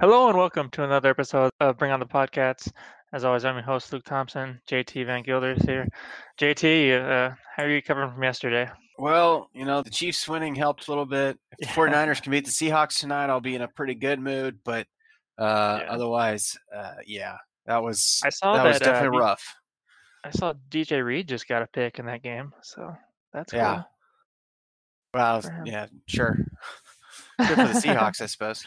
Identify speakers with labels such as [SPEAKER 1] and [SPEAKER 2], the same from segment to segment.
[SPEAKER 1] Hello and welcome to another episode of Bring On the Podcasts. As always, I'm your host, Luke Thompson. JT Van Gilder is here. JT, uh, how are you recovering from yesterday?
[SPEAKER 2] Well, you know, the Chiefs winning helped a little bit. If the
[SPEAKER 1] Yeah.
[SPEAKER 2] 49ers can beat the Seahawks tonight, I'll be in a pretty good mood. But uh,
[SPEAKER 1] Yeah.
[SPEAKER 2] otherwise, uh, yeah, that was
[SPEAKER 1] I saw
[SPEAKER 2] that
[SPEAKER 1] that,
[SPEAKER 2] was
[SPEAKER 1] uh,
[SPEAKER 2] definitely rough.
[SPEAKER 1] I saw DJ Reed just got a pick in that game, so that's
[SPEAKER 2] Yeah. Well, yeah, sure. Good for the Seahawks, I suppose.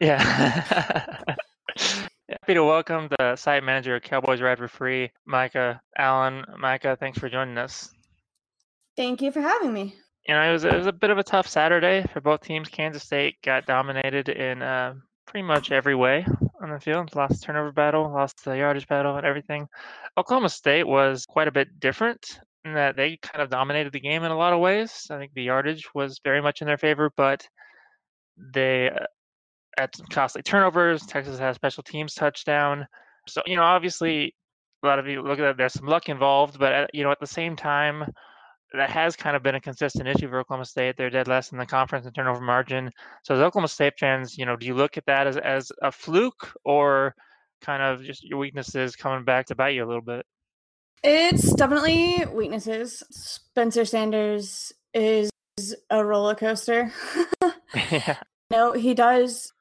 [SPEAKER 1] Yeah. Happy to welcome the site manager of Cowboys Ride for Free, Micah Allen. Micah, thanks for joining us.
[SPEAKER 3] Thank you for having me.
[SPEAKER 1] You know, it was it was a bit of a tough Saturday for both teams. Kansas State got dominated in uh, pretty much every way on the field. Lost the turnover battle, lost the yardage battle, and everything. Oklahoma State was quite a bit different in that they kind of dominated the game in a lot of ways. I think the yardage was very much in their favor, but they uh, some costly turnovers. Texas had a special teams touchdown. So you know, obviously, a lot of you look at that. There's some luck involved, but at, you know, at the same time that has kind of been a consistent issue for Oklahoma State. They're dead last in the conference in turnover margin. So as Oklahoma State fans, you know, do you look at that as as a fluke or kind of just your weaknesses coming back to bite you a little bit?
[SPEAKER 3] It's definitely weaknesses. Spencer Sanders is a roller coaster.
[SPEAKER 1] yeah.
[SPEAKER 3] no, he does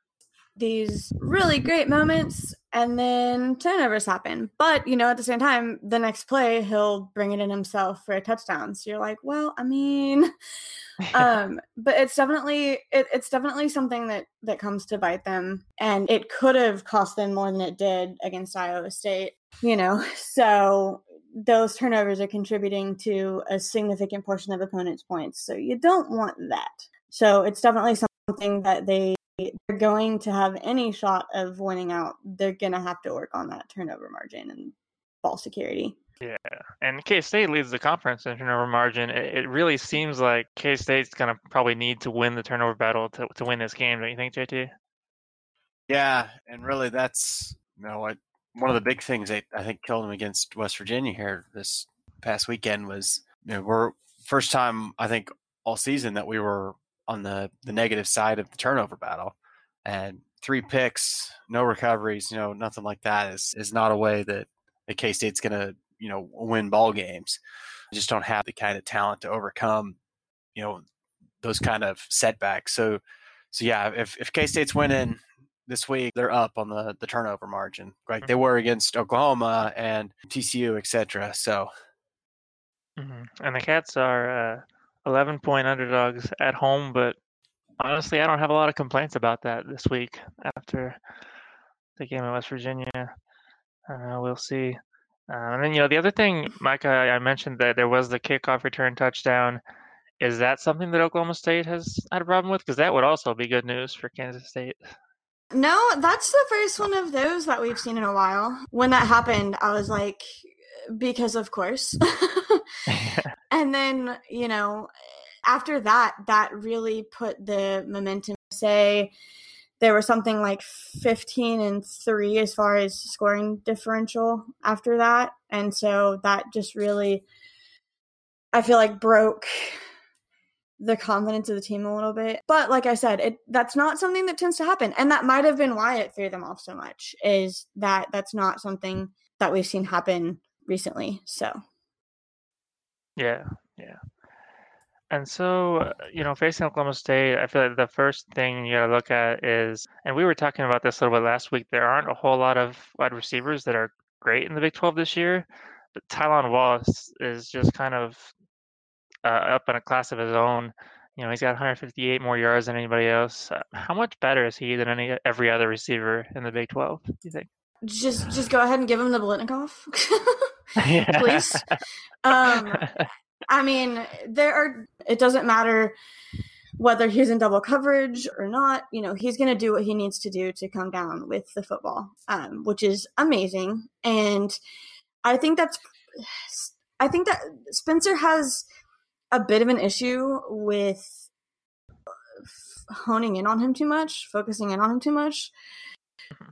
[SPEAKER 3] these really great moments and then turnovers happen. But, you know, at the same time, the next play, he'll bring it in himself for a touchdown. So you're like, well, I mean, um but it's definitely it, it's definitely something that that comes to bite them and it could have cost them more than it did against iowa state you know so those turnovers are contributing to a significant portion of opponents points so you don't want that so it's definitely something that they are going to have any shot of winning out they're gonna have to work on that turnover margin and ball security
[SPEAKER 1] Yeah, and K State leads the conference in turnover margin. It, it really seems like K State's gonna probably need to win the turnover battle to, to win this game. Don't you think, JT?
[SPEAKER 2] Yeah, and really, that's you know what one of the big things that I think killed them against West Virginia here this past weekend was you know we're first time I think all season that we were on the the negative side of the turnover battle, and three picks, no recoveries, you know nothing like that is is not a way that the K State's gonna you know win ball games. They just don't have the kind of talent to overcome you know those kind of setbacks. So so yeah, if if K State's winning this week, they're up on the the turnover margin, like they were against Oklahoma and TCU, etc. So
[SPEAKER 1] hmm And the Cats are uh, 11 point underdogs at home, but honestly, I don't have a lot of complaints about that this week after the game in West Virginia. Uh, we'll see. Uh, and then, you know, the other thing, Micah, I I mentioned that there was the kickoff return touchdown. Is that something that Oklahoma State has had a problem with? Because that would also be good news for Kansas State.
[SPEAKER 3] No, that's the first one of those that we've seen in a while. When that happened, I was like, because of course. and then, you know, after that, that really put the momentum. Say there was something like 15 and 3 as far as scoring differential after that. And so that just really, I feel like, broke the confidence of the team a little bit. But like I said, it that's not something that tends to happen. And that might have been why it threw them off so much is that that's not something that we've seen happen recently. So
[SPEAKER 1] Yeah, yeah. And so, uh, you know, facing Oklahoma State, I feel like the first thing you got to look at is, and we were talking about this a little bit last week, there aren't a whole lot of wide receivers that are great in the Big 12 this year, but Tylan Wallace is just kind of uh, up in a class of his own. You know, he's got 158 more yards than anybody else. Uh, how much better is he than any every other receiver in the Big 12? Do you think?
[SPEAKER 3] just just go ahead and give him the Biletnikoff.
[SPEAKER 1] Yeah.
[SPEAKER 3] Please. um I mean, there are it doesn't matter whether he's in double coverage or not, you know, he's going to do what he needs to do to come down with the football, um, which is amazing. And I think that's, I think that Spencer has a bit of an issue with honing in on him too much, focusing in on him too much,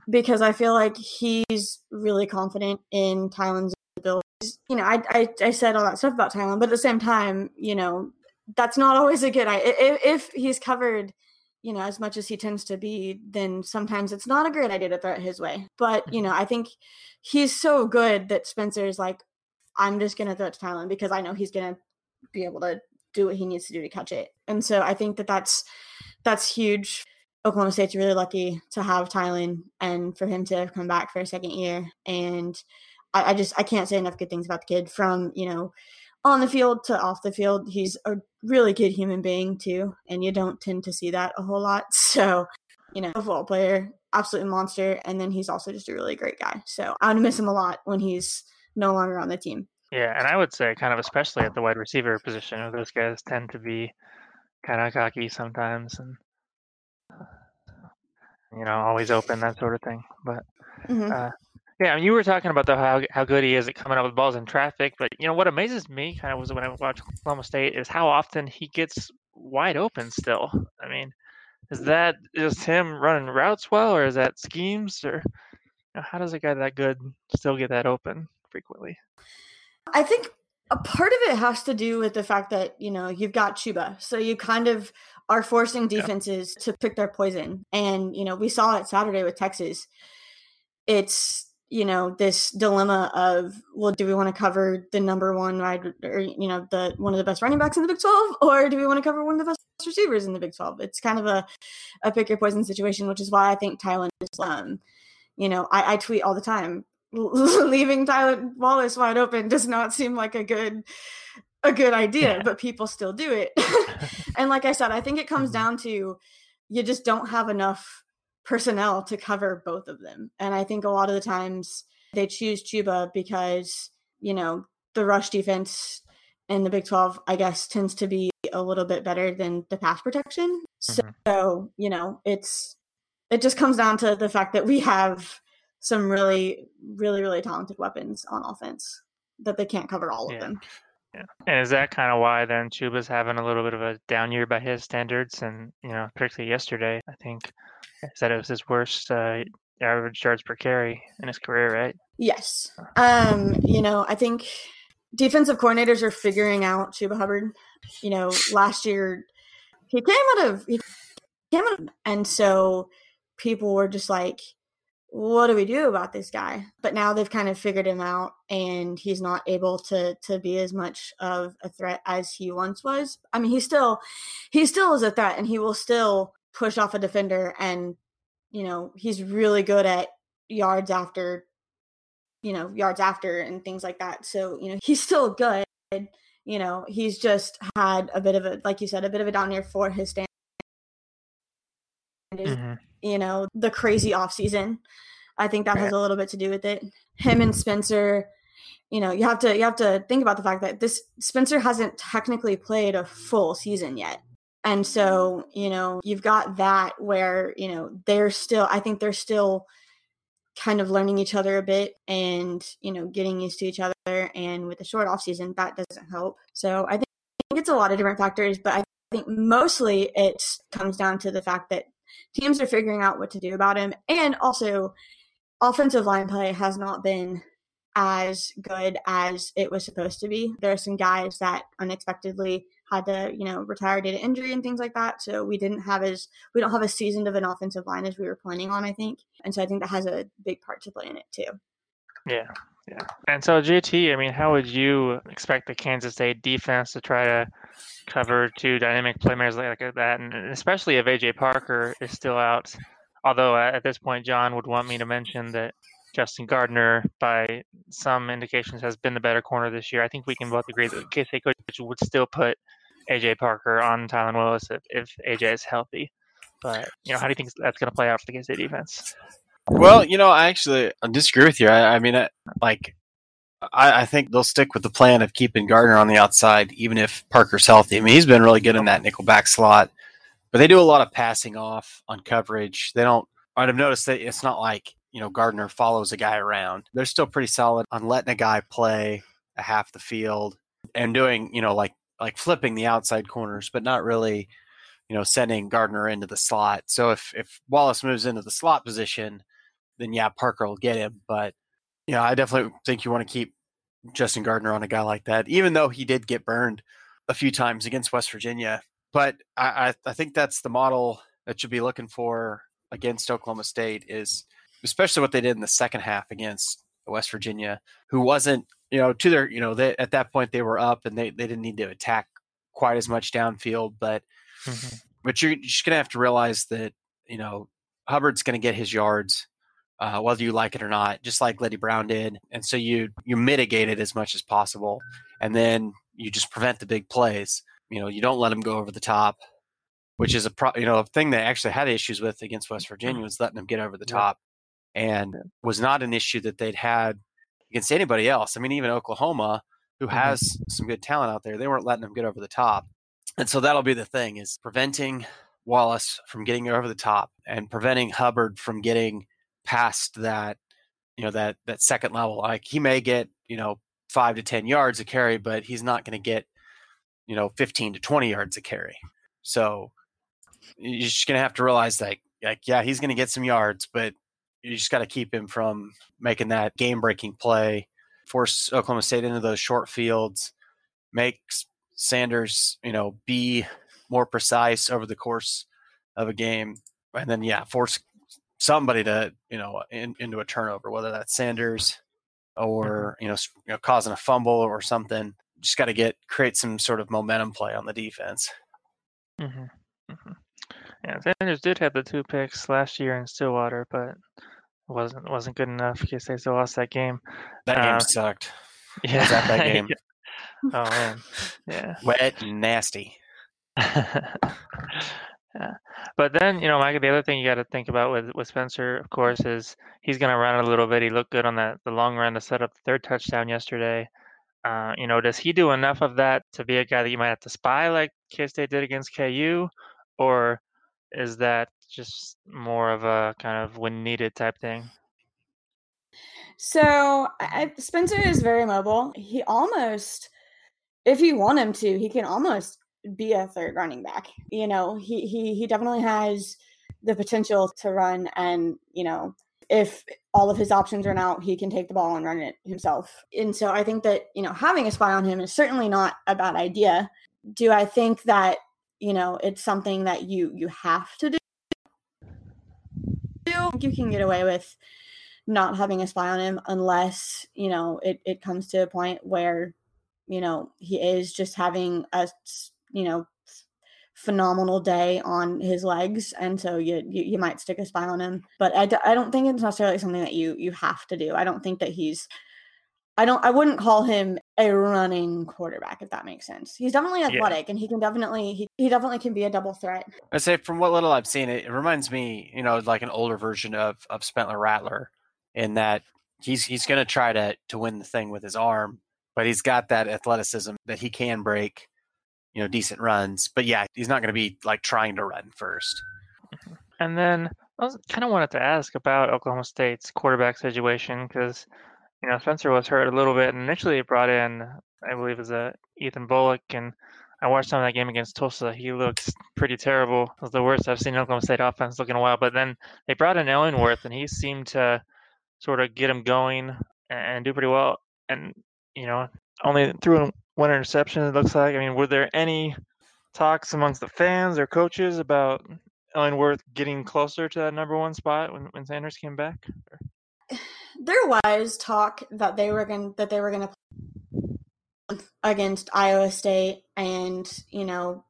[SPEAKER 3] because I feel like he's really confident in Tylan's. You know, I, I I said all that stuff about Tylan, but at the same time, you know, that's not always a good idea. If, if he's covered, you know, as much as he tends to be, then sometimes it's not a great idea to throw it his way. But, you know, I think he's so good that Spencer is like, I'm just going to throw it to Tylan because I know he's going to be able to do what he needs to do to catch it. And so I think that that's that's huge. Oklahoma State's really lucky to have Tylan and for him to come back for a second year. And I, I just I can't say enough good things about the kid from you know on the field to off the field. He's a really good human being too, and you don't tend to see that a whole lot. So you know, a football player, absolute monster, and then he's also just a really great guy. So I'm gonna miss him a lot when he's no longer on the team.
[SPEAKER 1] Yeah, and I would say kind of especially at the wide receiver position, those guys tend to be kind of cocky sometimes, and you know, always open that sort of thing. But mm-hmm. uh, yeah, I mean, you were talking about the how how good he is at coming up with balls in traffic, but you know what amazes me kind of was when I watch Oklahoma State is how often he gets wide open. Still, I mean, is that just him running routes well, or is that schemes, or you know, how does a guy that good still get that open frequently?
[SPEAKER 3] I think a part of it has to do with the fact that you know you've got Chuba, so you kind of are forcing defenses yeah. to pick their poison, and you know we saw it Saturday with Texas. It's you know this dilemma of well do we want to cover the number one wide or you know the one of the best running backs in the big 12 or do we want to cover one of the best receivers in the big 12 it's kind of a, a pick your poison situation which is why i think tylan is um you know i, I tweet all the time leaving tylan wallace wide open does not seem like a good a good idea yeah. but people still do it and like i said i think it comes mm-hmm. down to you just don't have enough personnel to cover both of them. And I think a lot of the times they choose Chuba because, you know, the rush defense in the Big 12, I guess, tends to be a little bit better than the pass protection. Mm-hmm. So, you know, it's it just comes down to the fact that we have some really, really, really talented weapons on offense that they can't cover all
[SPEAKER 1] yeah.
[SPEAKER 3] of them.
[SPEAKER 1] Yeah. And is that kind of why then Chuba's having a little bit of a down year by his standards? And, you know, particularly yesterday, I think said it was his worst uh, average yards per carry in his career, right?
[SPEAKER 3] Yes. Um, you know, I think defensive coordinators are figuring out Chuba Hubbard. You know, last year he came out of he came out of, and so people were just like, what do we do about this guy? But now they've kind of figured him out and he's not able to to be as much of a threat as he once was. I mean, he still he still is a threat and he will still push off a defender and you know he's really good at yards after you know yards after and things like that so you know he's still good you know he's just had a bit of a like you said a bit of a down year for his stand mm-hmm. you know the crazy off season i think that right. has a little bit to do with it him and spencer you know you have to you have to think about the fact that this spencer hasn't technically played a full season yet and so, you know, you've got that where, you know, they're still, I think they're still kind of learning each other a bit and, you know, getting used to each other. And with the short off season, that doesn't help. So I think it's a lot of different factors, but I think mostly it comes down to the fact that teams are figuring out what to do about him. And also, offensive line play has not been as good as it was supposed to be. There are some guys that unexpectedly had to, you know, retire due to injury and things like that. So we didn't have as we don't have as seasoned of an offensive line as we were planning on, I think. And so I think that has a big part to play in it too.
[SPEAKER 1] Yeah. Yeah. And so JT, I mean, how would you expect the Kansas State defense to try to cover two dynamic playmakers like that, and especially if AJ Parker is still out? Although at this point, John would want me to mention that Justin Gardner, by some indications, has been the better corner this year. I think we can both agree that the KSA coach would still put AJ Parker on Tylan Wallace if, if AJ is healthy. But you know, how do you think that's going to play out for the KSA defense?
[SPEAKER 2] Well, you know, I actually disagree with you. I, I mean, I, like, I, I, think they'll stick with the plan of keeping Gardner on the outside, even if Parker's healthy. I mean, he's been really good in that nickel back slot, but they do a lot of passing off on coverage. They don't. I'd have noticed that it's not like you know Gardner follows a guy around. They're still pretty solid on letting a guy play a half the field and doing you know like like flipping the outside corners, but not really you know sending Gardner into the slot. So if if Wallace moves into the slot position, then yeah, Parker will get him. But you know, I definitely think you want to keep Justin Gardner on a guy like that, even though he did get burned a few times against West Virginia. But I, I, I think that's the model that you'll be looking for against Oklahoma State is especially what they did in the second half against West Virginia, who wasn't, you know, to their, you know, they, at that point they were up and they, they didn't need to attack quite as much downfield, but mm-hmm. but you're just gonna have to realize that you know Hubbard's gonna get his yards. Uh, whether you like it or not, just like LD Brown did, and so you you mitigate it as much as possible, and then you just prevent the big plays. You know, you don't let them go over the top, which is a pro, you know a thing they actually had issues with against West Virginia was letting them get over the top, and was not an issue that they'd had against anybody else. I mean, even Oklahoma, who mm-hmm. has some good talent out there, they weren't letting them get over the top. And so that'll be the thing is preventing Wallace from getting over the top and preventing Hubbard from getting past that, you know, that that second level. Like he may get, you know, five to ten yards a carry, but he's not going to get, you know, fifteen to twenty yards a carry. So you're just going to have to realize that, like, yeah, he's going to get some yards, but you just got to keep him from making that game breaking play force Oklahoma State into those short fields, make Sanders, you know, be more precise over the course of a game, and then yeah, force somebody to you know in, into a turnover, whether that's Sanders or mm-hmm. you know, you know causing a fumble or something. Just got to get create some sort of momentum play on the defense.
[SPEAKER 1] Mm-hmm. Mm-hmm. Yeah, Sanders did have the two picks last year in Stillwater, but wasn't wasn't good enough. K they still lost that game.
[SPEAKER 2] That game uh, sucked. Yeah, was that, that game.
[SPEAKER 1] oh man, yeah,
[SPEAKER 2] wet and nasty.
[SPEAKER 1] yeah. But then, you know, Mike, the other thing you got to think about with, with Spencer, of course, is he's going to run a little bit. He looked good on that the long run to set up the third touchdown yesterday. Uh, you know, does he do enough of that to be a guy that you might have to spy like K State did against KU, or is that just more of a kind of when needed type thing?
[SPEAKER 3] So I, Spencer is very mobile. He almost, if you want him to, he can almost be a third running back. You know, he he he definitely has the potential to run, and you know, if all of his options run out, he can take the ball and run it himself. And so I think that you know having a spy on him is certainly not a bad idea. Do I think that you know it's something that you you have to do? You can get away with not having a spy on him unless you know it, it comes to a point where you know he is just having a you know phenomenal day on his legs and so you, you, you might stick a spy on him. But I d- I don't think it's necessarily something that you you have to do. I don't think that he's I don't I wouldn't call him a running quarterback if that makes sense. He's definitely athletic yeah. and he can definitely he, he definitely can be a double threat.
[SPEAKER 2] I say from what little I've seen it, it reminds me, you know, like an older version of of Spencer Rattler in that he's he's going to try to to win the thing with his arm, but he's got that athleticism that he can break, you know, decent runs. But yeah, he's not going to be like trying to run first.
[SPEAKER 1] And then I was, kind of wanted to ask about Oklahoma State's quarterback situation because you know, Spencer was hurt a little bit, and initially brought in, I believe, is a uh, Ethan Bullock, and I watched some of that game against Tulsa. He looks pretty terrible. It was the worst I've seen Oklahoma State offense look in a while. But then they brought in Illingworth, and he seemed to sort of get him going and do pretty well. And you know, only threw one interception. It looks like. I mean, were there any talks amongst the fans or coaches about Illingworth getting closer to that number one spot when, when Sanders came back?
[SPEAKER 3] there was talk that they were going that they were going to play against Iowa State, and you know,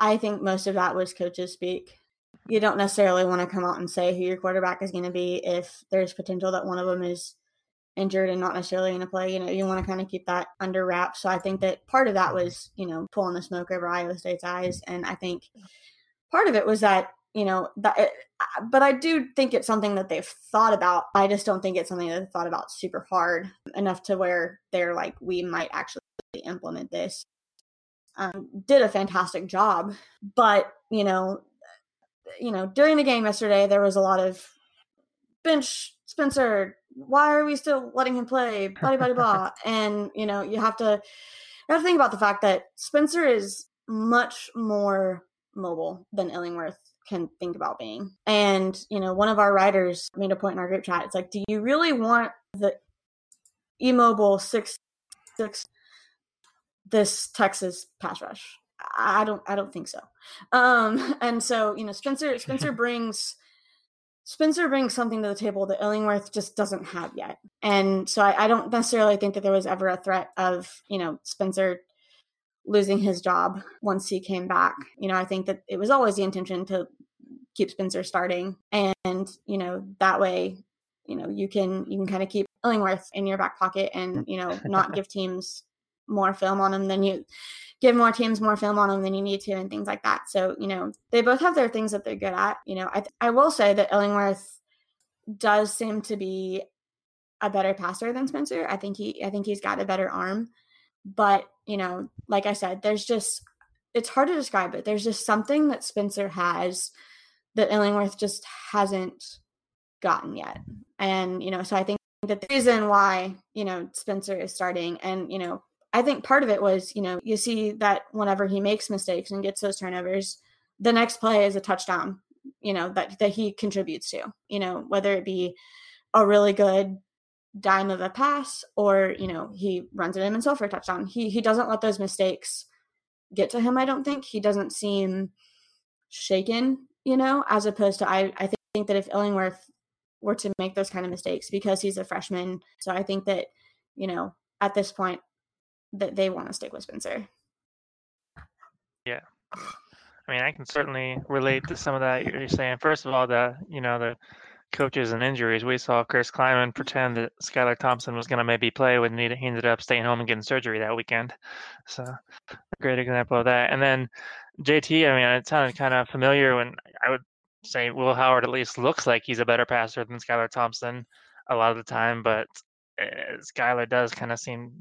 [SPEAKER 3] I think most of that was coaches speak. You don't necessarily want to come out and say who your quarterback is going to be if there's potential that one of them is injured and not necessarily going to play. You know, you want to kind of keep that under wraps. So I think that part of that was, you know, pulling the smoke over Iowa State's eyes, and I think part of it was that you know that but i do think it's something that they've thought about. I just don't think it's something that they've thought about super hard enough to where they're like we might actually implement this. Um, did a fantastic job but you know you know during the game yesterday there was a lot of bench spencer why are we still letting him play? Blah blah blah. And you know you have to you have to think about the fact that spencer is much more mobile than illingworth can think about being. And, you know, one of our writers made a point in our group chat. It's like, do you really want the immobile six six this Texas pass rush? I don't I don't think so. Um, and so you know Spencer Spencer brings Spencer brings something to the table that Illingworth just doesn't have yet. And so I, I don't necessarily think that there was ever a threat of, you know, Spencer losing his job once he came back. You know, I think that it was always the intention to keep Spencer starting. And, you know, that way, you know, you can you can kind of keep Illingworth in your back pocket and, mm. you know, not give teams more film on him than you give more teams more film on them than you need to and things like that. So, you know, they both have their things that they're good at. You know, I, I will say that Illingworth does seem to be a better passer than Spencer. I think he I think he's got a better arm. But, you know, like I said, there's just it's hard to describe it. There's just something that Spencer has that Illingworth just hasn't gotten yet. Mm-hmm. And, you know, so I think that the reason why, you know, Spencer is starting and, you know, I think part of it was, you know, you see that whenever he makes mistakes and gets those turnovers, the next play is a touchdown, you know, that that he contributes to, you know, whether it be a really good dime of a pass or, you know, he runs it in himself for a touchdown. He he doesn't let those mistakes get to him, I don't think. He doesn't seem shaken, you know, as opposed to I I think that if Illingworth were to make those kind of mistakes because he's a freshman, so I think that, you know, at this point that they want to stick with Spencer.
[SPEAKER 1] Yeah. I mean, I can certainly relate to some of that you're saying. First of all, the you know the coaches and injuries. We saw Chris Klieman pretend that Skylar Thompson was going to maybe play when he ended up staying home and getting surgery that weekend. So, a great example of that. And then JT, I mean, it sounded kind of familiar when I would say Will Howard at least looks like he's a better passer than Skylar Thompson a lot of the time, but uh, Skylar does kind of seem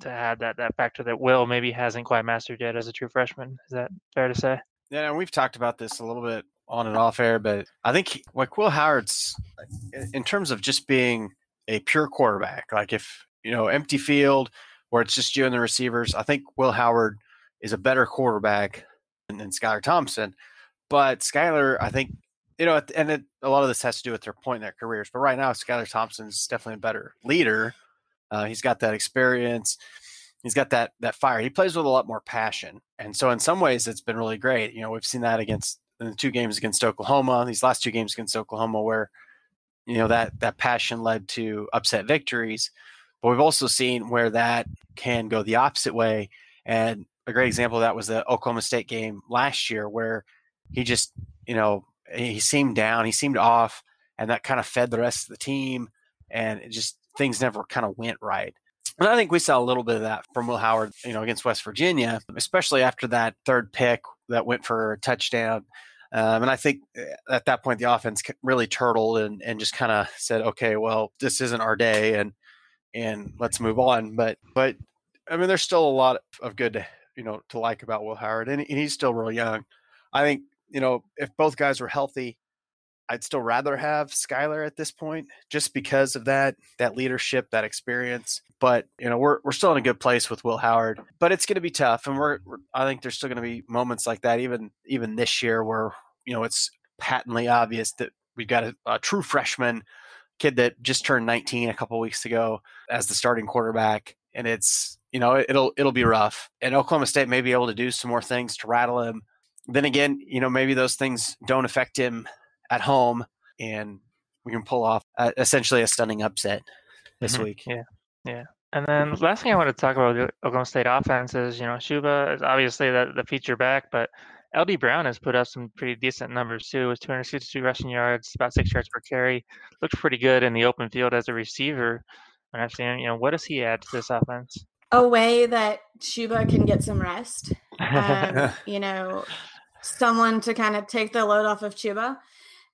[SPEAKER 1] to have that that factor that Will maybe hasn't quite mastered yet as a true freshman. Is that fair to say?
[SPEAKER 2] Yeah, and we've talked about this a little bit on and off air, but I think like Will Howard's in terms of just being a pure quarterback, like if you know empty field where it's just you and the receivers, I think Will Howard is a better quarterback than, than Skylar Thompson. But Skylar, I think you know, and it, a lot of this has to do with their point in their careers. But right now, Skylar Thompson is definitely a better leader uh, he's got that experience. He's got that that fire. He plays with a lot more passion, and so in some ways, it's been really great. You know, we've seen that against in the two games against Oklahoma, these last two games against Oklahoma, where you know that that passion led to upset victories. But we've also seen where that can go the opposite way. And a great example of that was the Oklahoma State game last year, where he just, you know, he seemed down, he seemed off, and that kind of fed the rest of the team. And it just things never kind of went right. And I think we saw a little bit of that from Will Howard, you know, against West Virginia, especially after that third pick that went for a touchdown. Um, and I think uh, at that point, the offense really turtled and, and just kind of said, okay, well, this isn't our day and, and let's move on. But, but I mean, there's still a lot of good, you know, to like about Will Howard and, and he's still real young. I think, you know, if both guys were healthy, I'd still rather have Skylar at this point, just because of that that leadership, that experience. But you know, we're we're still in a good place with Will Howard, but it's going to be tough, and we're, we're I think there's still going to be moments like that, even even this year, where you know it's patently obvious that we've got a, a true freshman kid that just turned 19 a couple weeks ago as the starting quarterback, and it's you know it'll it'll be rough. And Oklahoma State may be able to do some more things to rattle him. Then again, you know maybe those things don't affect him at home, and we can pull off uh, essentially a stunning upset this
[SPEAKER 1] mm-hmm.
[SPEAKER 2] week.
[SPEAKER 1] Yeah, yeah. And then last thing I want to talk about the Oklahoma State offense is, you know, Chuba is obviously the, the feature back, but LD Brown has put up some pretty decent numbers too, with 262 rushing yards, about six yards per carry. Looks pretty good in the open field as a receiver. And I've seen, you know, what does he add to this offense?
[SPEAKER 3] A way that Chuba can get some rest. Um, you know, someone to kind of take the load off of Chuba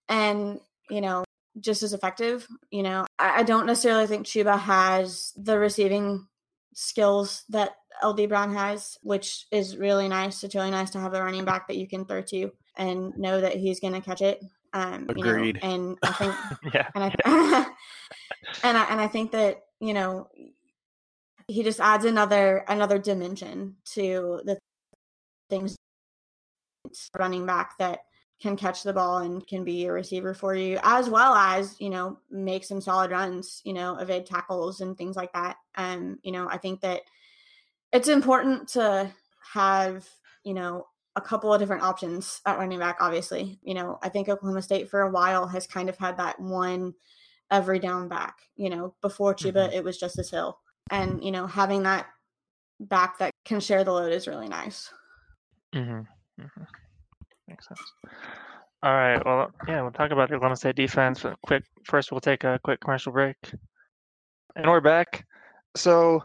[SPEAKER 3] and you know just as effective. You know, I, I don't necessarily think Chuba has the receiving skills that LD Brown has, which is really nice. It's really nice to have a running back that you can throw to and know that he's going to catch it. Um,
[SPEAKER 2] Agreed.
[SPEAKER 3] You know, and I think,
[SPEAKER 1] yeah,
[SPEAKER 3] and I, and I and I think that you know he just adds another another dimension to the things running back that can catch the ball and can be a receiver for you, as well as, you know, make some solid runs, you know, evade tackles and things like that. Um, you know, I think that it's important to have you know, a couple of different options at running back, obviously. You know, I think Oklahoma State for a while has kind of had that one every down back. You know, before Chuba, mm-hmm. it was Justice Hill. And, you know, having that back that can share the load is really nice.
[SPEAKER 1] Mm-hmm. Mm-hmm. Makes sense. All right. Well, yeah, we'll talk about the Oklahoma State defense. but Quick. First, we'll take a quick commercial break, and we're back. So,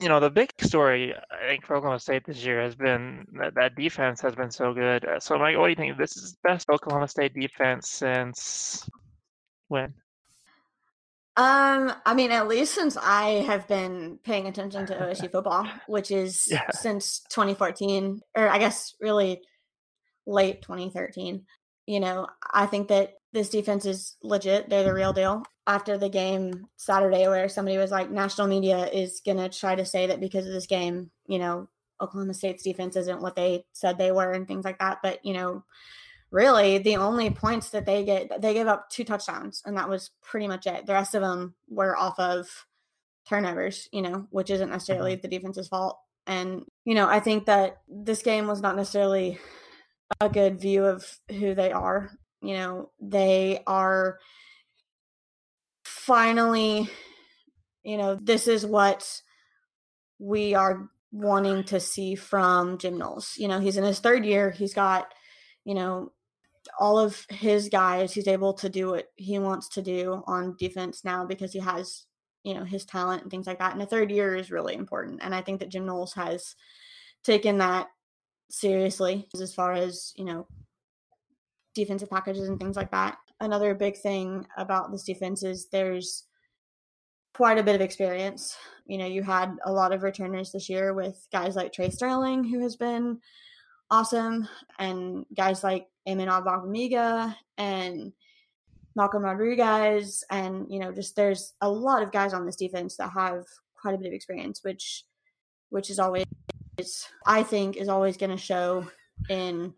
[SPEAKER 1] you know, the big story I think for Oklahoma State this year has been that that defense has been so good. So, Mike, what do you think? This is the best Oklahoma State defense since when?
[SPEAKER 3] Um, I mean, at least since I have been paying attention to OSU football, which is yeah. since 2014, or I guess really late 2013. You know, I think that this defense is legit. They're the real deal. After the game Saturday, where somebody was like, national media is going to try to say that because of this game, you know, Oklahoma State's defense isn't what they said they were and things like that. But, you know, really the only points that they get they gave up two touchdowns and that was pretty much it the rest of them were off of turnovers you know which isn't necessarily mm-hmm. the defense's fault and you know i think that this game was not necessarily a good view of who they are you know they are finally you know this is what we are wanting to see from Jim Knowles. You know, he's in his third year. He's got, you know, all of his guys, he's able to do what he wants to do on defense now because he has, you know, his talent and things like that. And the third year is really important. And I think that Jim Knowles has taken that seriously as far as, you know, defensive packages and things like that. Another big thing about this defense is there's quite a bit of experience. You know, you had a lot of returners this year with guys like Tre Sterling, who has been awesome, and guys like Amen Ogbongbemiga and Malcolm Rodriguez, and you know, just there's a lot of guys on this defense that have quite a bit of experience, which which is always I think is always going to show in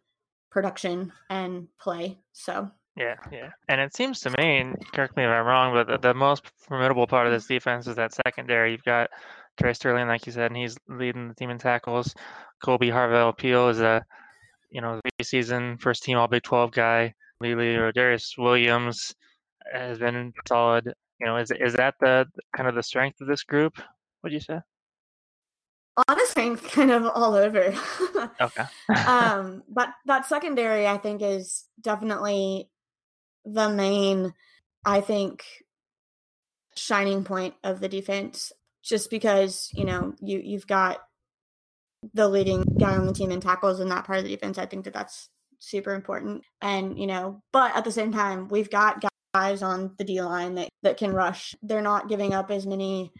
[SPEAKER 3] production and play. So
[SPEAKER 1] yeah, yeah, and it seems to me, and correct me if I'm wrong, but the, the most formidable part of this defense is that secondary. You've got Tre Sterling, like you said, and he's leading the team in tackles. Kolby Harvell Peel is a you know, season first team All Big 12 guy. Lily or Darius Williams has been solid. You know, is is that the kind of the strength of this group? Would you say?
[SPEAKER 3] Honest strength, kind of all over.
[SPEAKER 1] okay.
[SPEAKER 3] um, but that secondary, I think, is definitely the main. I think shining point of the defense, just because you know you you've got the leading guy on the team in tackles in that part of the defense. I think that that's super important. And, you know, but at the same time, we've got guys on the D line that, that can rush. They're not giving up as many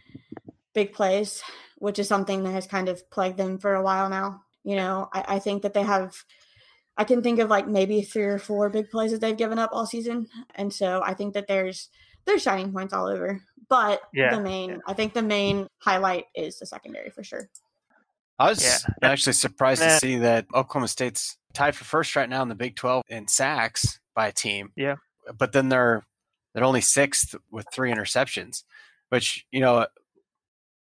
[SPEAKER 3] big plays, which is something that has kind of plagued them for a while now. You know, I, I think that they have I can think of like maybe three or four big plays that they've given up all season. And so I think that there's there's shining points all over. But yeah, the main yeah. I think the main highlight is the secondary for sure.
[SPEAKER 2] I was yeah. actually surprised to see that Oklahoma State's tied for first right now in the Big 12 in sacks by a team.
[SPEAKER 1] Yeah.
[SPEAKER 2] But then they're they're only sixth with three interceptions, which you know,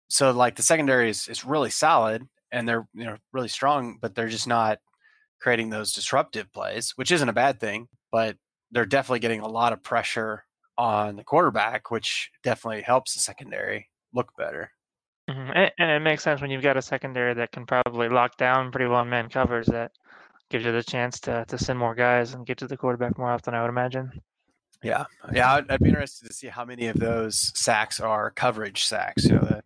[SPEAKER 2] so like the secondary is is really solid and they're you know really strong, but they're just not creating those disruptive plays, which isn't a bad thing. But they're definitely getting a lot of pressure on the quarterback, which definitely helps the secondary look better.
[SPEAKER 1] Mm-hmm. And, it makes sense when you've got a secondary that can probably lock down pretty well on man covers that gives you the chance to to send more guys and get to the quarterback more often. I would imagine.
[SPEAKER 2] Yeah, yeah, I'd, I'd be interested to see how many of those sacks are coverage sacks. You know, the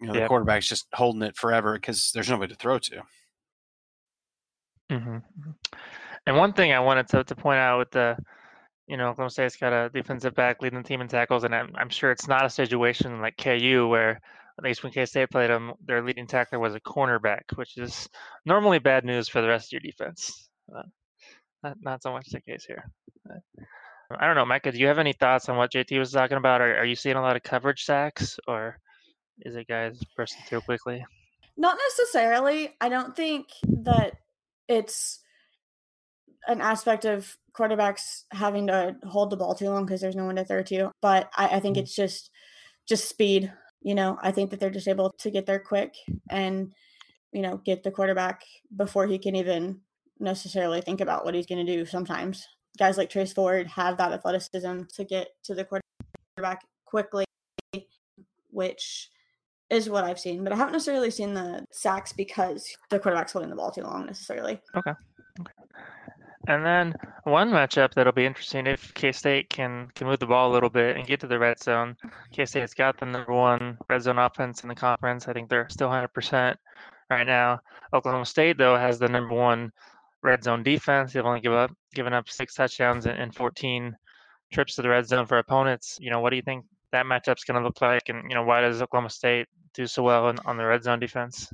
[SPEAKER 2] you know the quarterback's just holding it forever because there's nobody to throw to.
[SPEAKER 1] Mm-hmm, mm-hmm. And one thing I wanted to, to point out with the you know, Oklahoma State's got a defensive back leading the team in tackles, and I'm, I'm sure it's not a situation like KU where at least when K State played them, their leading tackler was a cornerback, which is normally bad news for the rest of your defense. Uh, not, not so much the case here. Uh, I don't know, Micah. Do you have any thoughts on what JT was talking about? Are, are you seeing a lot of coverage sacks, or is it guys bursting through quickly?
[SPEAKER 3] Not necessarily. I don't think that it's an aspect of quarterbacks having to hold the ball too long because there's no one to throw to. But I, I think mm-hmm. it's just just speed you know, I think that they're just able to get there quick. And, you know, get the quarterback before he can even necessarily think about what he's going to do sometimes. Guys like Trace Ford have that athleticism to get to the quarterback quickly, which is what I've seen. But I haven't necessarily seen the sacks because the quarterback's holding the ball too long necessarily.
[SPEAKER 1] Okay. okay. And then one matchup that'll be interesting if K State can can move the ball a little bit and get to the red zone. K State's got the number one red zone offense in the conference. I think they're still 100% right now. Oklahoma State though has the number one red zone defense. They've only given up given up six touchdowns and 14 trips to the red zone for opponents. You know, what do you think that matchup's going to look like? And you know, why does Oklahoma State do so well in, on the red zone defense?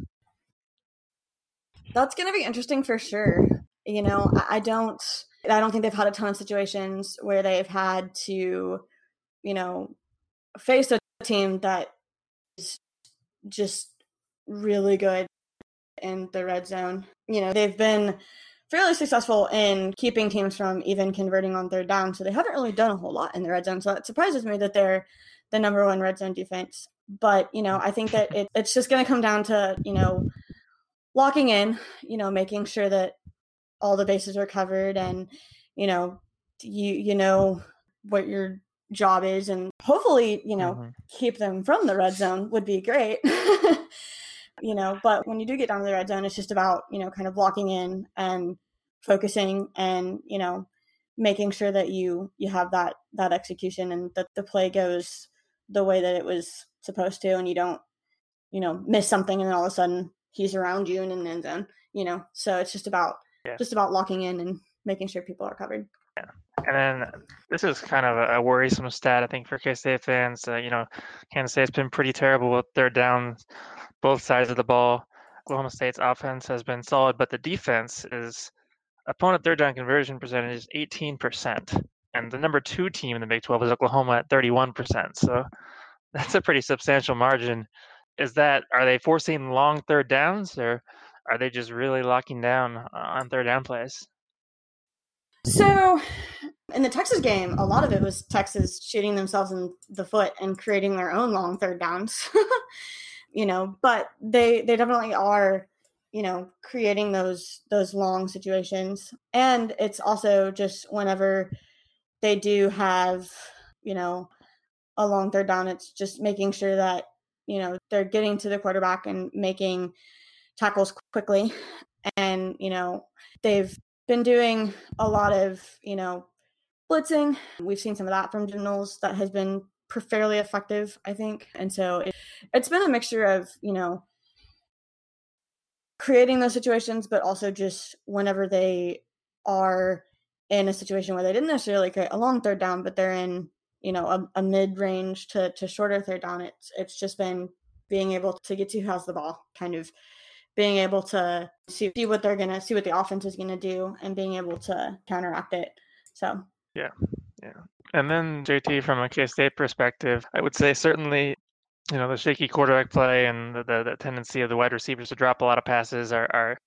[SPEAKER 3] That's going to be interesting for sure. You know, I, don't. I don't think they've had a ton of situations where they've had to, you know, face a team that is just really good in the red zone. You know, they've been fairly successful in keeping teams from even converting on third down. So they haven't really done a whole lot in the red zone. So it surprises me that they're the number one red zone defense. But, you know, I think that it, it's just going to come down to, you know, locking in, you know, making sure that all the bases are covered and, you know, you, you know, what your job is and hopefully, you know, mm-hmm. keep them from the red zone would be great. you know, but when you do get down to the red zone, it's just about, you know, kind of locking in and focusing and, you know, making sure that you you have that that execution and that the play goes the way that it was supposed to and you don't, you know, miss something and then all of a sudden he's around you and in the end zone, you know. So it's just about yeah. just about locking in and making sure people are covered.
[SPEAKER 1] Yeah. And then this is kind of a, worrisome stat, I think, for K State fans. Uh, you know, Kansas State's been pretty terrible with their down both sides of the ball. Oklahoma State's offense has been solid, but the defense is opponent third down conversion percentage is 18%. And the number two team in the Big 12 is Oklahoma at 31%. So that's a pretty substantial margin. Is that, are they forcing long third downs or are they just really locking down uh, on third down plays?
[SPEAKER 3] So in the Texas game, a lot of it was Texas shooting themselves in the foot and creating their own long third downs. you know, but they they definitely are, you know, creating those those long situations. And it's also just whenever they do have, you know, a long third down, it's just making sure that, you know, they're getting to the quarterback and making tackles quickly. And, you know, they've been doing a lot of, you know, blitzing. We've seen some of that from Knowles that has been fairly effective, I think. And so it, it's been a mixture of, you know, creating those situations, but also just whenever they are in a situation where they didn't necessarily create a long third down, but they're in, you know, a, a mid range to, to shorter third down. It's it's just been being able to get to who has the ball, kind of being able to see, see what they're gonna see what the offense is gonna do and being able to counteract it. So
[SPEAKER 1] yeah, yeah. And then JT, from a K State perspective, I would say certainly, you know, the shaky quarterback play and the, the, the tendency of the wide receivers to drop a lot of passes are, are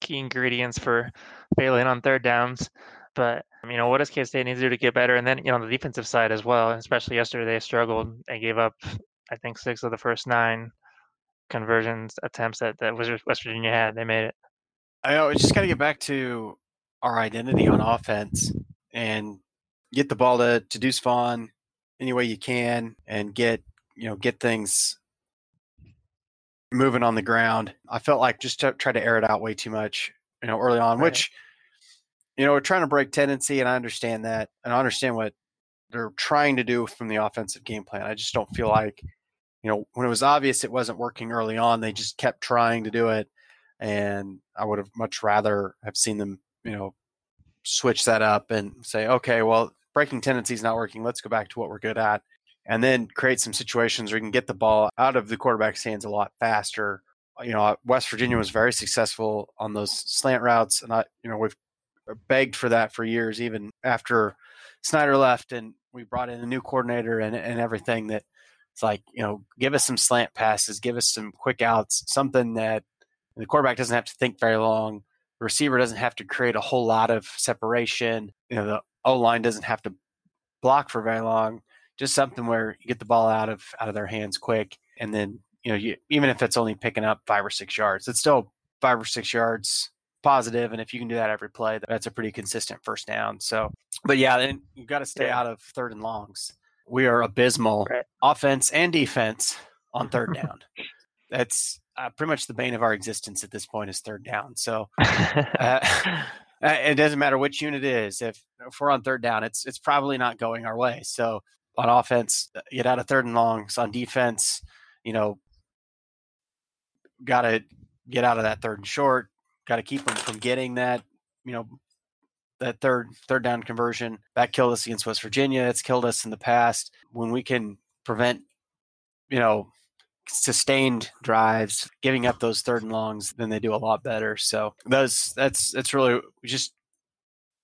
[SPEAKER 1] key ingredients for failing on third downs. But um, you know, what does K State need to do to get better? And then you know, the defensive side as well, especially yesterday, they struggled. They gave up, I think, six of the first nine conversions attempts that that West Virginia had. They made it.
[SPEAKER 2] I know. We just got to get back to our identity on offense and get the ball to, to Deuce Vaughn any way you can and get you know get things moving on the ground. I felt like just to try to air it out way too much, you know, early on, right. which you know we're trying to break tendency, and I understand that, and I understand what they're trying to do from the offensive game plan. I just don't feel like you know when it was obvious it wasn't working early on, they just kept trying to do it, and I would have much rather have seen them, you know, switch that up and say, okay, well, breaking tendency is not working. Let's go back to what we're good at. And then create some situations where you can get the ball out of the quarterback's hands a lot faster. You know, West Virginia was very successful on those slant routes. And I, you know, we've uh, begged for that for years, even after Snyder left and we brought in a new coordinator and, and everything that it's like, you know, give us some slant passes, give us some quick outs, something that the quarterback doesn't have to think very long. The receiver doesn't have to create a whole lot of separation. You know, the O line doesn't have to block for very long. Just something where you get the ball out of out of their hands quick, and then you know, you, even if it's only picking up five or six yards, it's still five or six yards positive. and if you can do that every play, that's a pretty consistent first down. So, but yeah, then you've got to stay out of third and longs. We are abysmal,
[SPEAKER 1] Right.
[SPEAKER 2] offense and defense, on third down. That's uh, pretty much the bane of our existence at this point is third down. So uh, uh, it doesn't matter which unit it is. If, if we're on third down, it's it's probably not going our way. So on offense, uh, get out of third and longs. On defense, you know, got to get out of that third and short. Got to keep them from getting that, you know, that third third down conversion. That killed us against West Virginia. It's killed us in the past. When we can prevent, you know, sustained drives, giving up those third and longs, then they do a lot better. So those that's that's really we just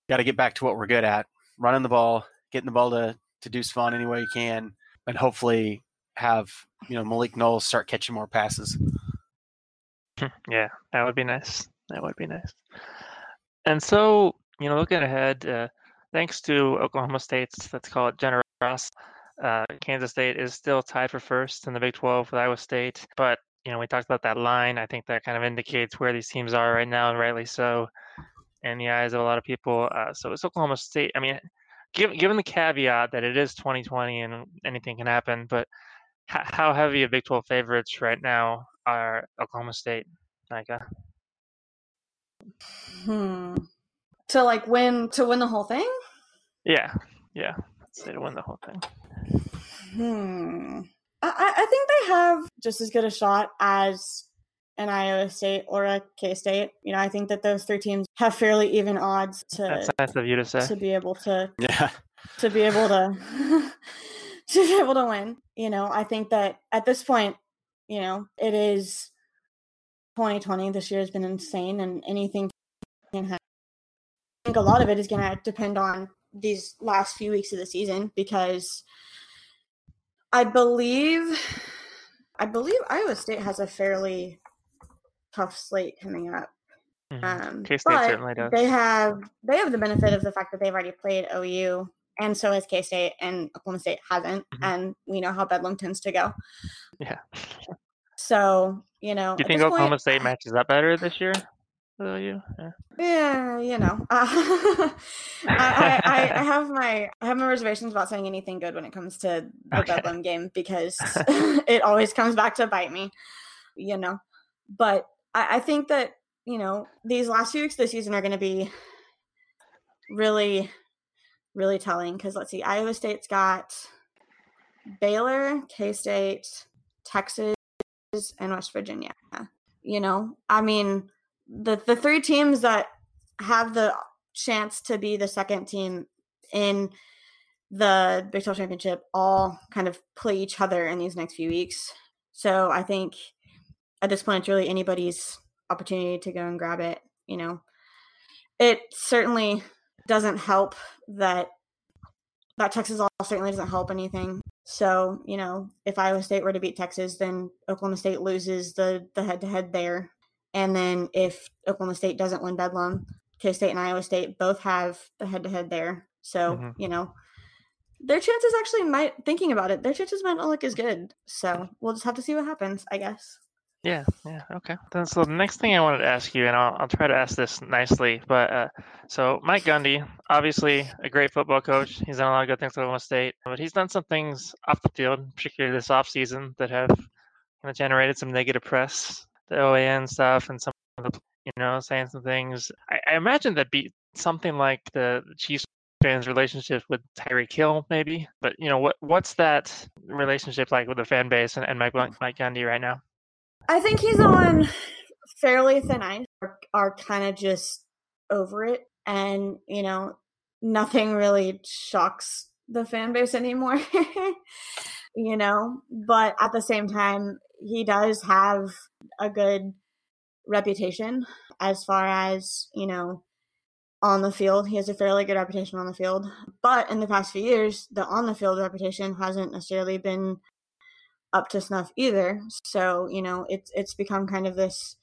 [SPEAKER 2] got to get back to what we're good at: running the ball, getting the ball to to Deuce Vaughn any way you can, and hopefully have you know Malik Knowles start catching more passes.
[SPEAKER 1] yeah, that would be nice. That would be nice. And so, you know, looking ahead, uh, thanks to Oklahoma State's, let's call it generosity, uh, Kansas State is still tied for first in the Big 12 with Iowa State. But, you know, we talked about that line. I think that kind of indicates where these teams are right now, and rightly so, in the eyes of a lot of people. Uh, so it's Oklahoma State. I mean, given, given the caveat that it is 2020 and anything can happen, but h- how heavy of Big 12 favorites right now are Oklahoma State, Micah?
[SPEAKER 3] Hmm. To like win to win the whole thing?
[SPEAKER 1] Yeah, yeah. Let's say to win the whole thing.
[SPEAKER 3] Hmm. I, I I think they have just as good a shot as an Iowa State or a K State. You know, I think that those three teams have fairly even odds to.
[SPEAKER 1] That's
[SPEAKER 3] to
[SPEAKER 1] nice of you to say.
[SPEAKER 3] to be able to
[SPEAKER 2] Yeah,
[SPEAKER 3] to be able to to be able to win. You know, I think that at this point, you know, it is 2020. This year has been insane, and anything can happen. I think a lot of it is going to depend on these last few weeks of the season because I believe I believe Iowa State has a fairly tough slate coming up.
[SPEAKER 1] Mhm.
[SPEAKER 3] Um,
[SPEAKER 1] K-State certainly does.
[SPEAKER 3] They have they have the benefit of the fact that they've already played OU, and so has K State, and Oklahoma State hasn't,
[SPEAKER 1] Mhm.
[SPEAKER 3] and we know how Bedlam tends to go.
[SPEAKER 1] Yeah.
[SPEAKER 3] So you know,
[SPEAKER 1] Do you think Oklahoma
[SPEAKER 3] point,
[SPEAKER 1] State matches up better this year? Will you? Yeah.
[SPEAKER 3] Yeah, you know, uh, I, I, I, have my I have my reservations about saying anything good when it comes to the
[SPEAKER 1] Okay.
[SPEAKER 3] Bedlam game because it always comes back to bite me, you know. But I, I think that you know these last few weeks this season are going to be really, really telling because let's see, Iowa State's got Baylor, K State, Texas, and West Virginia. You know, I mean, the the three teams that have the chance to be the second team in the Big 12 championship all kind of play each other in these next few weeks. So I think at this point, it's really anybody's opportunity to go and grab it. You know, it certainly doesn't help that that Texas all certainly doesn't help anything. So you know, if Iowa State were to beat Texas, then Oklahoma State loses the the head to head there. And then if Oklahoma State doesn't win Bedlam, K State and Iowa State both have the head to head there. So,
[SPEAKER 1] Mhm.
[SPEAKER 3] you know, their chances actually might, thinking about it, their chances might not look as good. So we'll just have to see what happens, I guess.
[SPEAKER 1] Yeah, yeah, okay. Then, so the next thing I wanted to ask you, and I'll, I'll try to ask this nicely, but uh, so Mike Gundy, obviously a great football coach. He's done a lot of good things at Oklahoma State, but he's done some things off the field, particularly this offseason, that have kind of generated some negative press, the OAN stuff, and some of the, you know, saying some things. I, I imagine that be something like the Chiefs fans' relationship with Tyreek Hill, maybe. But you know, what what's that relationship like with the fan base and, and Mike Mike Gundy right now?
[SPEAKER 3] I think he's on fairly thin ice, are, are kind of just over it. And, you know, nothing really shocks the fan base anymore, you know, but at the same time, he does have a good reputation as far as, you know, on the field. He has a fairly good reputation on the field. But in the past few years, the on the field reputation hasn't necessarily been up to snuff either. So, you know, it's it's become kind of this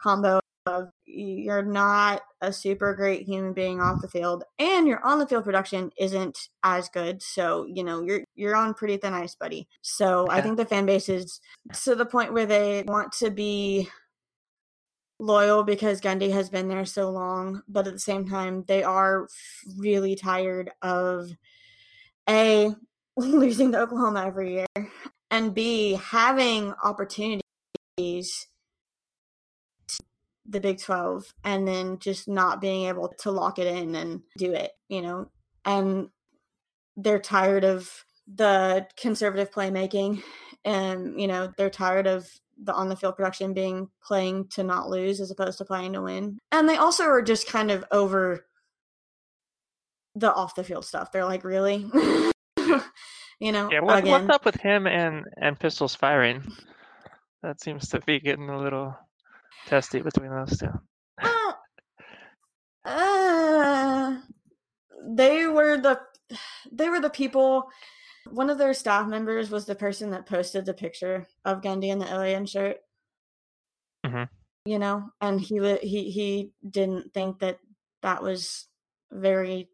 [SPEAKER 3] combo of you're not a super great human being off the field, and your on the field production isn't as good. So you know you're you're on pretty thin ice, buddy. So I think the fan base is to the point where they want to be loyal because Gundy has been there so long, but at the same time, they are really tired of a losing to Oklahoma every year, and b having opportunities the Big 12 and then just not being able to lock it in and do it, you know. And they're tired of the conservative playmaking and, you know, they're tired of the on the field production being playing to not lose as opposed to playing to win. And they also are just kind of over the off the field stuff. They're like, really? you know,
[SPEAKER 1] Yeah, what, what's up with him and and pistols firing? That seems to be getting a little testy between those two.
[SPEAKER 3] Well, uh, they were the they were the people. One of their staff members was the person that posted the picture of Gundy in the alien shirt.
[SPEAKER 1] Mhm.
[SPEAKER 3] You know, and he he he didn't think that that was very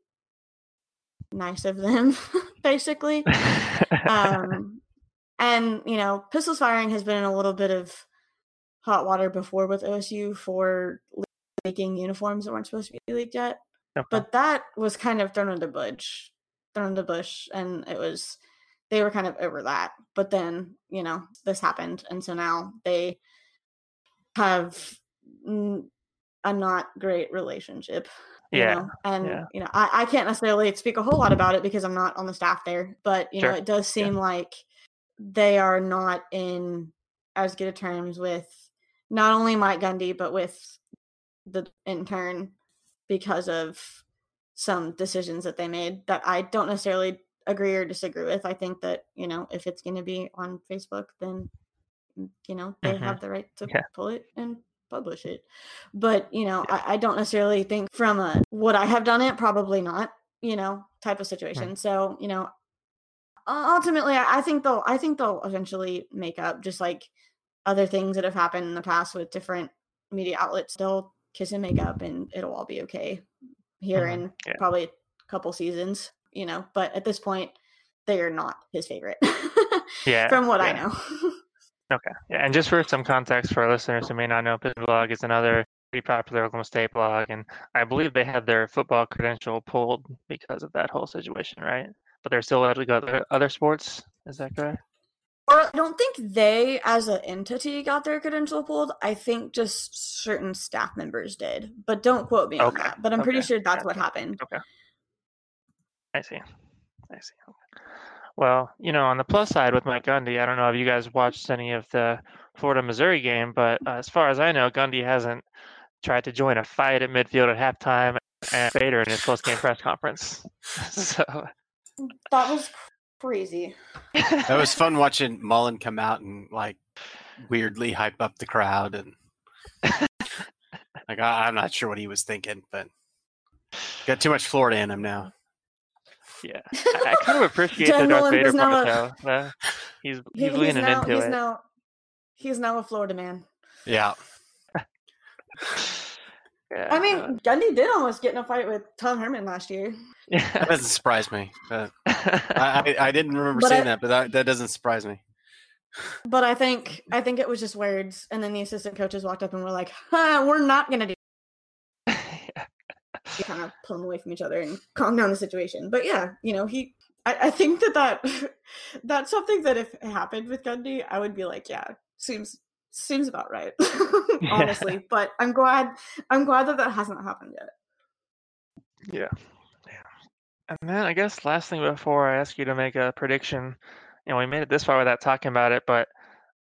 [SPEAKER 3] nice of them, basically. um, and you know, pistols firing has been in a little bit of hot water before with OSU for leaking uniforms that weren't supposed to be leaked yet.
[SPEAKER 1] Okay.
[SPEAKER 3] But that was kind of thrown in the bush, thrown in the bush, and it was they were kind of over that. But then you know this happened, and so now they have a not great relationship. you
[SPEAKER 1] Yeah,
[SPEAKER 3] know? and
[SPEAKER 1] yeah.
[SPEAKER 3] you know I, I can't necessarily speak a whole lot about it because I'm not on the staff there, but you know it does
[SPEAKER 1] Yeah.
[SPEAKER 3] seem like they are not in as good of terms with not only Mike Gundy but with the intern because of some decisions that they made that I don't necessarily agree or disagree with. I think that you know if it's going to be on Facebook, then mm, you know they
[SPEAKER 1] Mhm.
[SPEAKER 3] have the right to
[SPEAKER 1] Yeah.
[SPEAKER 3] pull it and publish it. But you know I, I don't necessarily think from a would I have done it? Probably not. You know type of situation. So you know ultimately I, I think they'll I think they'll eventually make up just like other things that have happened in the past with different media outlets. They'll kiss and make up and it'll all be okay here
[SPEAKER 1] Mhm.
[SPEAKER 3] in
[SPEAKER 1] Yeah.
[SPEAKER 3] probably a couple seasons, you know. But at this point, they are not his favorite.
[SPEAKER 1] Yeah,
[SPEAKER 3] From what I know.
[SPEAKER 1] Okay. Yeah, and just for some context for our listeners who may not know, Pigeon Blog is another pretty popular Oklahoma State blog, and I believe they had their football credential pulled because of that whole situation, right? But they're still allowed to go to other sports. Is that correct?
[SPEAKER 3] Or I don't think they as an entity got their credential pulled. I think just certain staff members did. But don't quote me on that. But I'm pretty sure that's what happened. Okay.
[SPEAKER 1] I see. I see. Well, you know, on the plus side with Mike Gundy, I don't know if you guys watched any of the Florida Missouri game, but uh, as far as I know, Gundy hasn't tried to join a fight at midfield at halftime and Bader in his post game press conference. so
[SPEAKER 3] That was crazy.
[SPEAKER 2] That was fun watching Mullen come out and like weirdly hype up the crowd and like I, I'm not sure what he was thinking, but got too much Florida in him now.
[SPEAKER 1] Yeah, I, I kind of appreciate the Darth
[SPEAKER 3] Nolan
[SPEAKER 1] Vader
[SPEAKER 3] is now
[SPEAKER 1] part
[SPEAKER 3] a-
[SPEAKER 1] though. Uh, he's
[SPEAKER 3] He-
[SPEAKER 1] he's leaning
[SPEAKER 3] now,
[SPEAKER 1] into
[SPEAKER 3] he's
[SPEAKER 1] it.
[SPEAKER 3] now he's now a Florida man.
[SPEAKER 2] Yeah.
[SPEAKER 1] yeah,
[SPEAKER 3] I mean, Gundy did almost get in a fight with Tom Herman last year.
[SPEAKER 2] That
[SPEAKER 1] yeah.
[SPEAKER 2] doesn't surprise me. But I, I, I didn't remember
[SPEAKER 3] But
[SPEAKER 2] seeing
[SPEAKER 3] I-
[SPEAKER 2] that, but that, that doesn't surprise me.
[SPEAKER 3] But I think I think it was just words, and then the assistant coaches walked up and were like, huh, "We're not gonna do." Kind of pull them away from each other and calm down the situation. But yeah, you know, he. I, I think that that that's something that if it happened with Gundy, I would be like, yeah, seems seems about right, honestly. But I'm glad I'm glad that that hasn't happened yet.
[SPEAKER 1] Yeah. And then I guess last thing before I ask you to make a prediction, you know, we made it this far without talking about it, but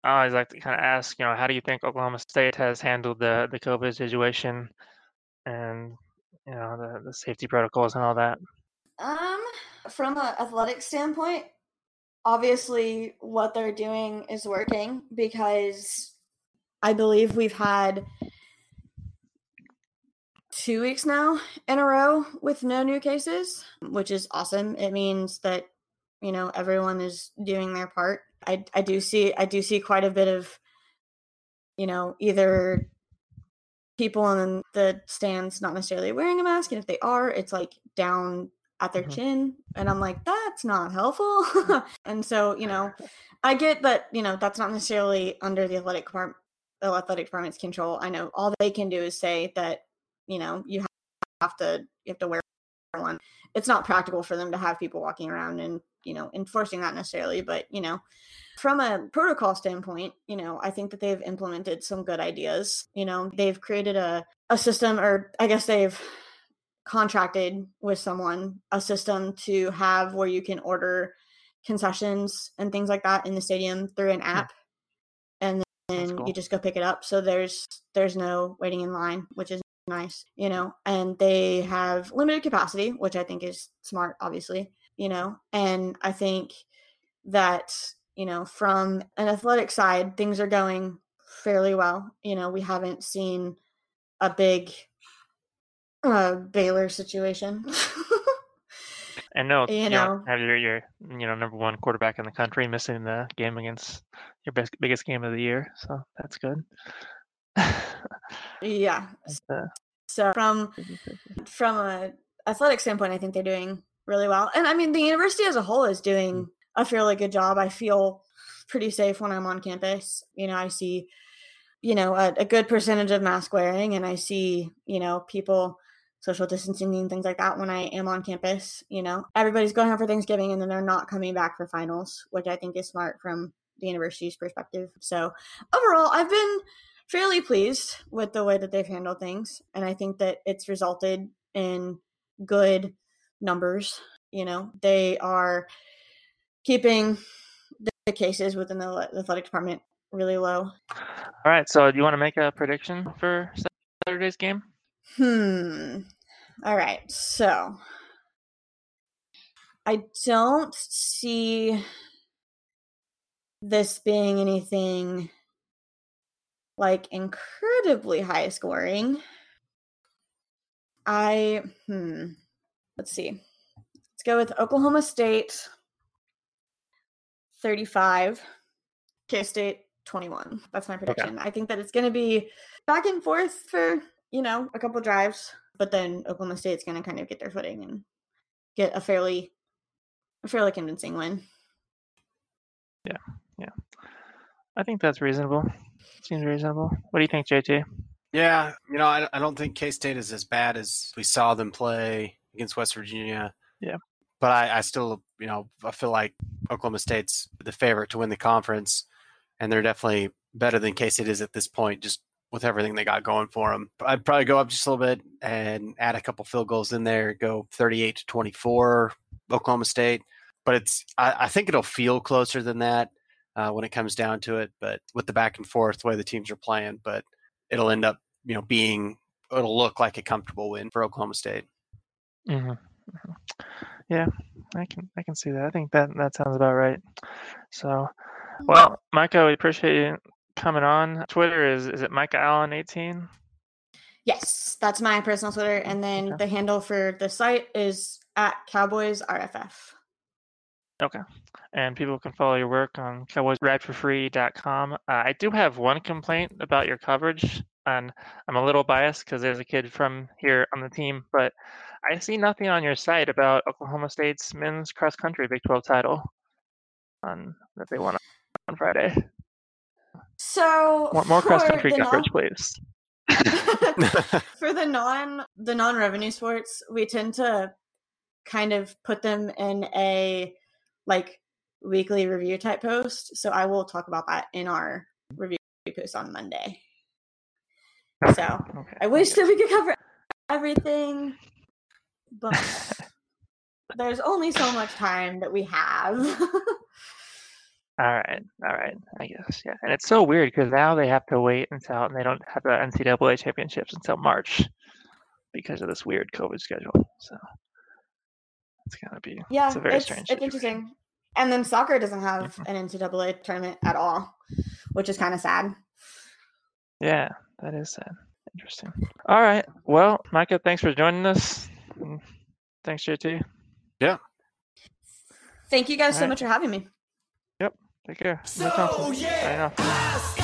[SPEAKER 1] I always like to kind of ask, you know, how do you think Oklahoma State has handled the the COVID situation and you know the, the safety protocols and all that?
[SPEAKER 3] Um, from an athletic standpoint, obviously what they're doing is working because I believe we've had two weeks now in a row with no new cases, which is awesome. It means that you know everyone is doing their part. I I do see I do see quite a bit of you know either people in the stands not necessarily wearing a mask, and if they are, it's like down at their
[SPEAKER 1] Mhm.
[SPEAKER 3] chin, and I'm like, that's not helpful. and so, you know, I get that you know that's not necessarily under the athletic department, the athletic department's control. I know all they can do is say that you know you have to you have to wear one. It's not practical for them to have people walking around and you know enforcing that necessarily, but you know from a protocol standpoint, you know, I think that they've implemented some good ideas. You know, they've created a, a system, or I guess they've contracted with someone a system to have where you can order concessions and things like that in the stadium through an hmm. app. And then
[SPEAKER 1] cool.
[SPEAKER 3] you just go pick it up. So there's there's no waiting in line, which is nice, you know. And they have limited capacity, which I think is smart, obviously, you know. And I think that you know, from an athletic side, things are going fairly well. You know, we haven't seen a big uh, Baylor situation.
[SPEAKER 1] And no,
[SPEAKER 3] You
[SPEAKER 1] you,
[SPEAKER 3] know.
[SPEAKER 1] have your your you know number one quarterback in the country missing the game against your best biggest game of the year, so that's good.
[SPEAKER 3] yeah.
[SPEAKER 1] uh,
[SPEAKER 3] So from from a athletic standpoint, I think they're doing really well. And I mean, the university as a whole is doing a fairly good job. I feel pretty safe when I'm on campus. You know, I see, you know, a, a good percentage of mask wearing, and I see, you know, people social distancing and things like that when I am on campus. You know, everybody's going out for Thanksgiving, and then they're not coming back for finals, which I think is smart from the university's perspective. So overall, I've been fairly pleased with the way that they've handled things, and I think that it's resulted in good numbers. You know, they are keeping the, cases within the athletic department really low.
[SPEAKER 1] All right, so do you want to make a prediction for Saturday's game?
[SPEAKER 3] Hmm. All right. So I don't see this being anything like incredibly high scoring. I hmm. Let's see. Let's go with Oklahoma State 35, K State 21. That's my prediction. I think that it's going to be back and forth for, you know, a couple drives, but then Oklahoma State's going to kind of get their footing and get a fairly a fairly convincing win. Yeah. Yeah.
[SPEAKER 1] I think that's reasonable. Seems reasonable. What do you think, JT?
[SPEAKER 2] Yeah, you know, I, I don't think K State is as bad as we saw them play against West Virginia.
[SPEAKER 1] Yeah.
[SPEAKER 2] But I, I still, you know, I feel like Oklahoma State's the favorite to win the conference, and they're definitely better than K State is at this point, just with everything they got going for them. I'd probably go up just a little bit and add a couple field goals in there, go 38 to 24, Oklahoma State. But it's, I, I think it'll feel closer than that uh, when it comes down to it. But with the back and forth, the way the teams are playing, but it'll end up, you know, being it'll look like a comfortable win for Oklahoma State.
[SPEAKER 1] Mm-hmm. Yeah, I can I can see that. I think that that sounds about right. So, well, Micah, we appreciate you coming on. Twitter is is it Micah Allen eighteen?
[SPEAKER 3] Yes, that's my personal Twitter, and then
[SPEAKER 1] Okay.
[SPEAKER 3] the handle for the site is at Cowboys RFF.
[SPEAKER 1] And people can follow your work on cowboysrideforfree.com. Uh, I do have one complaint about your coverage, and I'm a little biased because there's a kid from here on the team, but I see nothing on your site about Oklahoma State's men's cross country Big 12 title on that they won on Friday.
[SPEAKER 3] So
[SPEAKER 1] More, more cross country
[SPEAKER 3] the non-
[SPEAKER 1] coverage, please.
[SPEAKER 3] for the non the non revenue sports, we tend to kind of put them in a like weekly review type post. So I will talk about that in our review post on Monday. So
[SPEAKER 1] Okay.
[SPEAKER 3] I wish that we could cover everything, but there's only so much time that we have.
[SPEAKER 1] All right, all right. I guess yeah, and it's so weird because now they have to wait until and they don't have the NCAA championships until March because of this weird COVID schedule. So it's gonna be
[SPEAKER 3] yeah,
[SPEAKER 1] it's a very
[SPEAKER 3] it's,
[SPEAKER 1] strange.
[SPEAKER 3] it's
[SPEAKER 1] situation.
[SPEAKER 3] interesting. And then soccer doesn't have
[SPEAKER 1] Mhm.
[SPEAKER 3] an NCAA tournament at all, which is kind of sad.
[SPEAKER 1] Yeah, that is sad. Interesting. All right. Well, Micah, thanks for joining us. Thanks, JT. Yeah.
[SPEAKER 3] Thank you guys so
[SPEAKER 1] Alright.
[SPEAKER 3] much for having me. Yep.
[SPEAKER 1] Take care. No Thompson. Signing off.